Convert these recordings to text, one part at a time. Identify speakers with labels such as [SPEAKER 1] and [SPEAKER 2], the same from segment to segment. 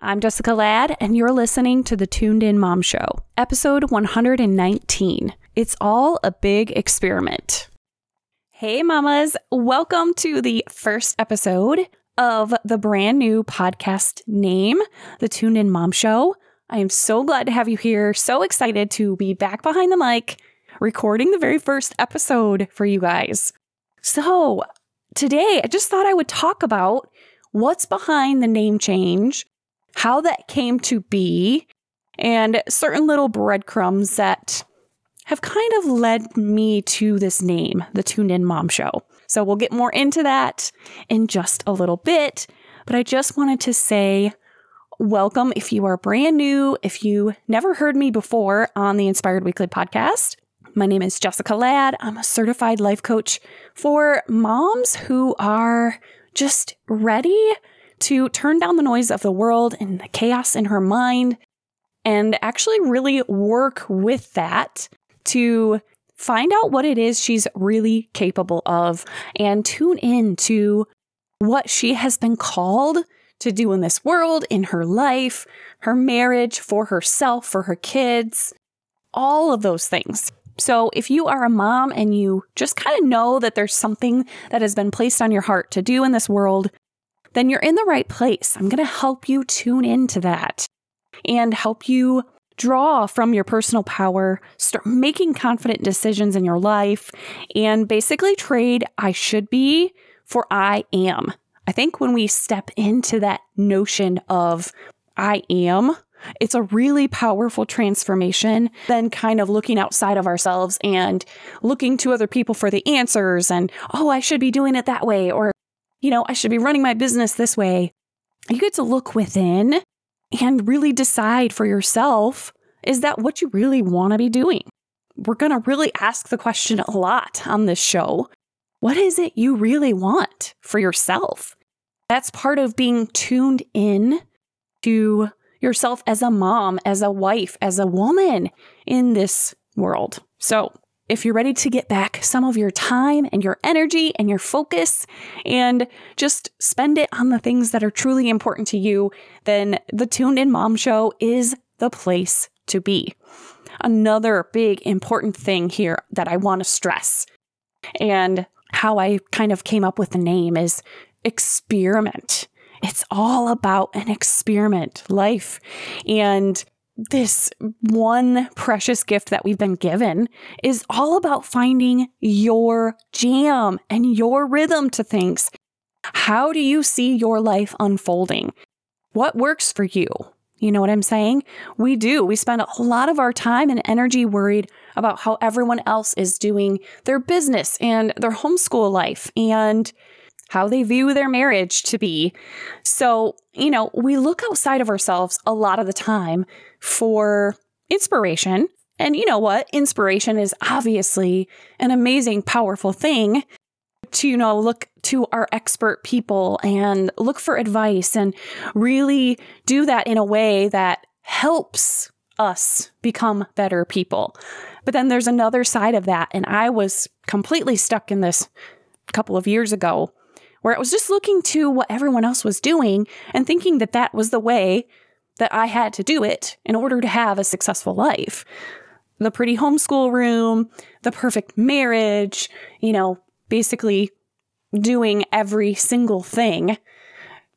[SPEAKER 1] I'm Jessica Ladd, and you're listening to the Tuned In Mom Show, episode 119. It's all a big experiment. Hey, mamas, welcome to the first episode of the brand new podcast name, The Tuned In Mom Show. I am so glad to have you here, so excited to be back behind the mic, recording the very first episode for you guys. So, today I just thought I would talk about what's behind the name change how that came to be, and certain little breadcrumbs that have kind of led me to this name, the Tuned In Mom Show. So we'll get more into that in just a little bit. But I just wanted to say, welcome if you are brand new, if you never heard me before on the Inspired Weekly podcast. My name is Jessica Ladd. I'm a certified life coach for moms who are just ready to turn down the noise of the world and the chaos in her mind and actually really work with that to find out what it is she's really capable of and tune in to what she has been called to do in this world, in her life, her marriage, for herself, for her kids, all of those things. So, if you are a mom and you just kind of know that there's something that has been placed on your heart to do in this world, then you're in the right place. I'm going to help you tune into that and help you draw from your personal power, start making confident decisions in your life, and basically trade I should be for I am. I think when we step into that notion of I am, it's a really powerful transformation than kind of looking outside of ourselves and looking to other people for the answers and, oh, I should be doing it that way, or you know, I should be running my business this way. You get to look within and really decide for yourself is that what you really want to be doing? We're going to really ask the question a lot on this show. What is it you really want for yourself? That's part of being tuned in to yourself as a mom, as a wife, as a woman in this world. So, if you're ready to get back some of your time and your energy and your focus and just spend it on the things that are truly important to you, then the Tuned In Mom Show is the place to be. Another big important thing here that I want to stress and how I kind of came up with the name is experiment. It's all about an experiment, life. And this one precious gift that we've been given is all about finding your jam and your rhythm to things. How do you see your life unfolding? What works for you? You know what I'm saying? We do. We spend a lot of our time and energy worried about how everyone else is doing their business and their homeschool life and how they view their marriage to be. So, you know, we look outside of ourselves a lot of the time for inspiration. And you know what? Inspiration is obviously an amazing, powerful thing to, you know, look to our expert people and look for advice and really do that in a way that helps us become better people. But then there's another side of that. And I was completely stuck in this a couple of years ago where I was just looking to what everyone else was doing and thinking that that was the way that I had to do it in order to have a successful life. The pretty homeschool room, the perfect marriage, you know, basically doing every single thing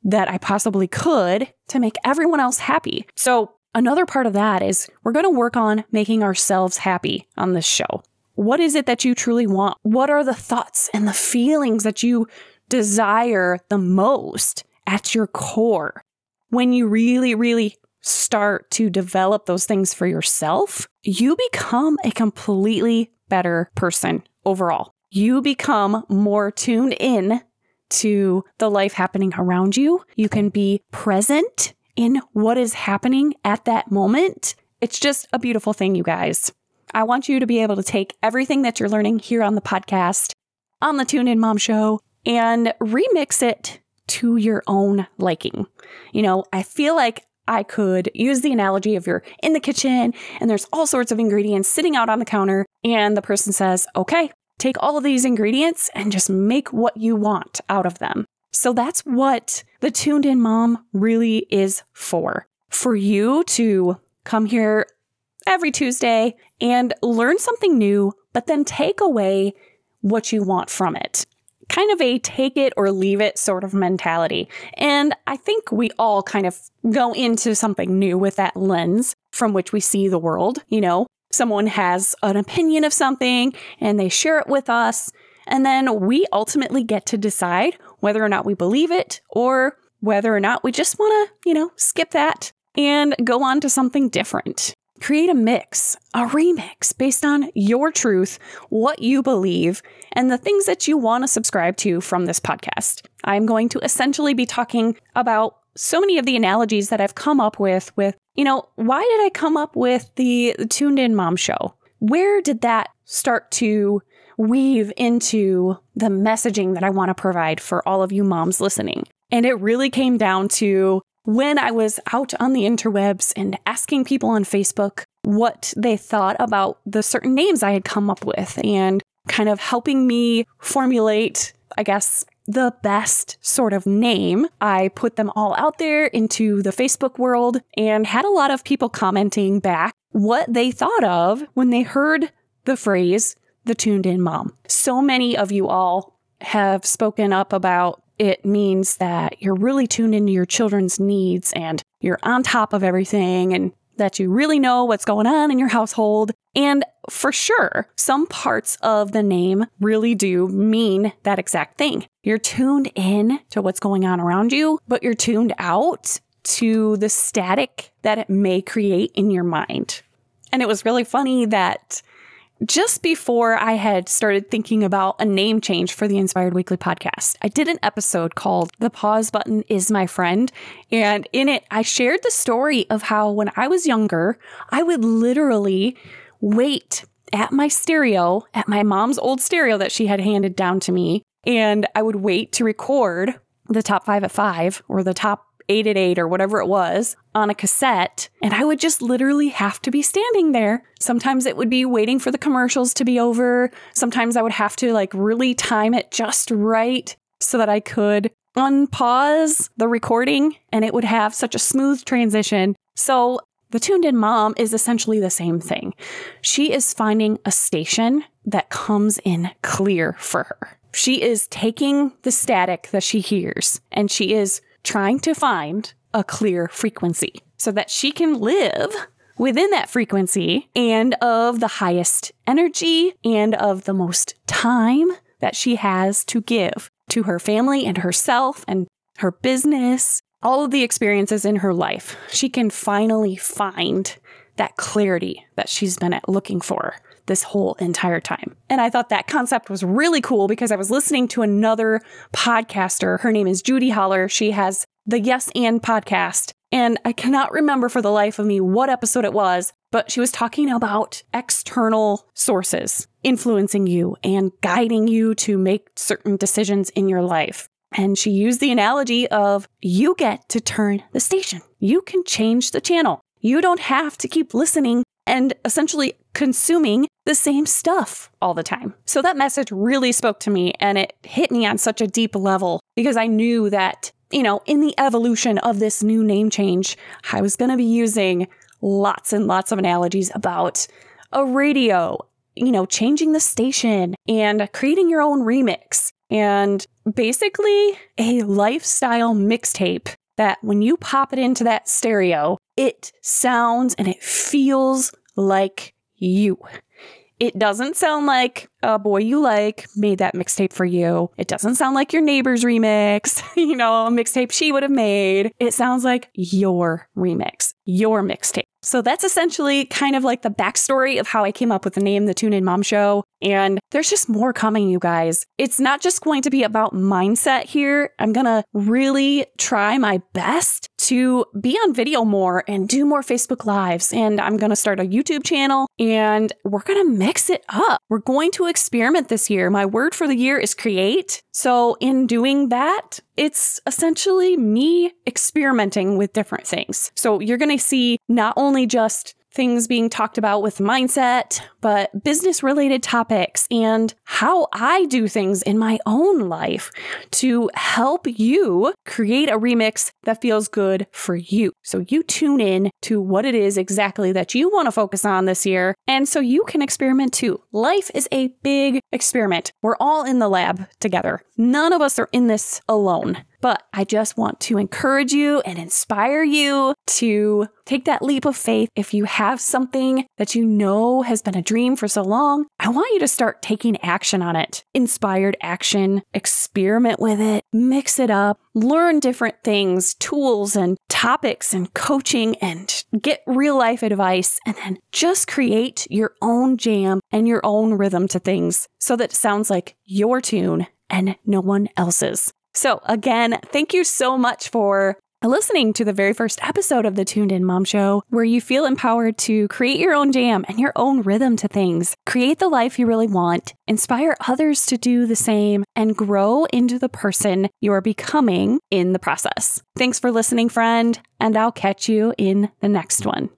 [SPEAKER 1] that I possibly could to make everyone else happy. So, another part of that is we're going to work on making ourselves happy on this show. What is it that you truly want? What are the thoughts and the feelings that you desire the most at your core? when you really, really start to develop those things for yourself, you become a completely better person overall. You become more tuned in to the life happening around you. You can be present in what is happening at that moment. It's just a beautiful thing, you guys. I want you to be able to take everything that you're learning here on the podcast, on the Tuned In Mom Show, and remix it to your own liking. You know, I feel like I could use the analogy of you're in the kitchen and there's all sorts of ingredients sitting out on the counter, and the person says, okay, take all of these ingredients and just make what you want out of them. So that's what the Tuned In Mom really is for. For you to come here every Tuesday and learn something new, but then take away what you want from it. Kind of a take it or leave it sort of mentality. And I think we all kind of go into something new with that lens from which we see the world. You know, someone has an opinion of something and they share it with us. And then we ultimately get to decide whether or not we believe it or whether or not we just want to, you know, skip that and go on to something different. Create a mix, a remix based on your truth, what you believe, and the things that you want to subscribe to from this podcast. I'm going to essentially be talking about so many of the analogies that I've come up with with, you know, why did I come up with the, tuned in mom show? Where did that start to weave into the messaging that I want to provide for all of you moms listening? And it really came down to when I was out on the interwebs and asking people on Facebook what they thought about the certain names I had come up with and kind of helping me formulate, I guess, the best sort of name. I put them all out there into the Facebook world and had a lot of people commenting back what they thought of when they heard the phrase the tuned in mom. So many of you all have spoken up about it means that you're really tuned into your children's needs and you're on top of everything and that you really know what's going on in your household. And for sure, some parts of the name really do mean that exact thing. You're tuned in to what's going on around you, but you're tuned out to the static that it may create in your mind. And it was really funny that just before I had started thinking about a name change for the Inspired Weekly podcast, I did an episode called The Pause Button is My Friend. And in it, I shared the story of how when I was younger, I would literally wait at my stereo, at my mom's old stereo that she had handed down to me, and I would wait to record the top five at five or the top eight at eight or whatever it was on a cassette. And I would just literally have to be standing there. Sometimes it would be waiting for the commercials to be over. Sometimes I would have to like really time it just right so that I could unpause the recording and it would have such a smooth transition. So the tuned in mom is essentially the same thing. She is finding a station that comes in clear for her. She is taking the static that she hears and she is trying to find a clear frequency so that she can live within that frequency and of the highest energy and of the most time that she has to give to her family and herself and her business, all of the experiences in her life. She can finally find that clarity that she's been looking for this whole entire time. And I thought that concept was really cool because I was listening to another podcaster. Her name is Judy Holler. She has the Yes and podcast. And I cannot remember for the life of me what episode it was, but she was talking about external sources influencing you and guiding you to make certain decisions in your life. And she used the analogy of you get to turn the station. You can change the channel. You don't have to keep listening and essentially consuming the same stuff all the time. So that message really spoke to me and it hit me on such a deep level because I knew that, you know, in the evolution of this new name change, I was going to be using lots and lots of analogies about a radio, you know, changing the station and creating your own remix and basically a lifestyle mixtape that when you pop it into that stereo, it sounds and it feels like you. It doesn't sound like a boy you like made that mixtape for you. It doesn't sound like your neighbor's remix, you know, a mixtape she would have made. It sounds like your remix, your mixtape. So that's essentially kind of like the backstory of how I came up with the name The Tuned In Mom Show. And there's just more coming, you guys. It's not just going to be about mindset here. I'm going to really try my best to be on video more and do more Facebook Lives. And I'm going to start a YouTube channel and we're going to mix it up. We're going to experiment this year. My word for the year is create. So in doing that, it's essentially me experimenting with different things. So you're going to see not only just things being talked about with mindset, but business related topics and how I do things in my own life to help you create a remix that feels good for you. So you tune in to what it is exactly that you want to focus on this year. And so you can experiment too. Life is a big experiment. We're all in the lab together. None of us are in this alone. But I just want to encourage you and inspire you to take that leap of faith. If you have something that you know has been a dream for so long, I want you to start taking action on it. Inspired action, experiment with it, mix it up, learn different things, tools and topics and coaching and get real life advice and then just create your own jam and your own rhythm to things so that it sounds like your tune and no one else's. So, again, thank you so much for listening to the very first episode of the Tuned In Mom Show, where you feel empowered to create your own jam and your own rhythm to things, create the life you really want, inspire others to do the same, and grow into the person you are becoming in the process. Thanks for listening, friend, and I'll catch you in the next one.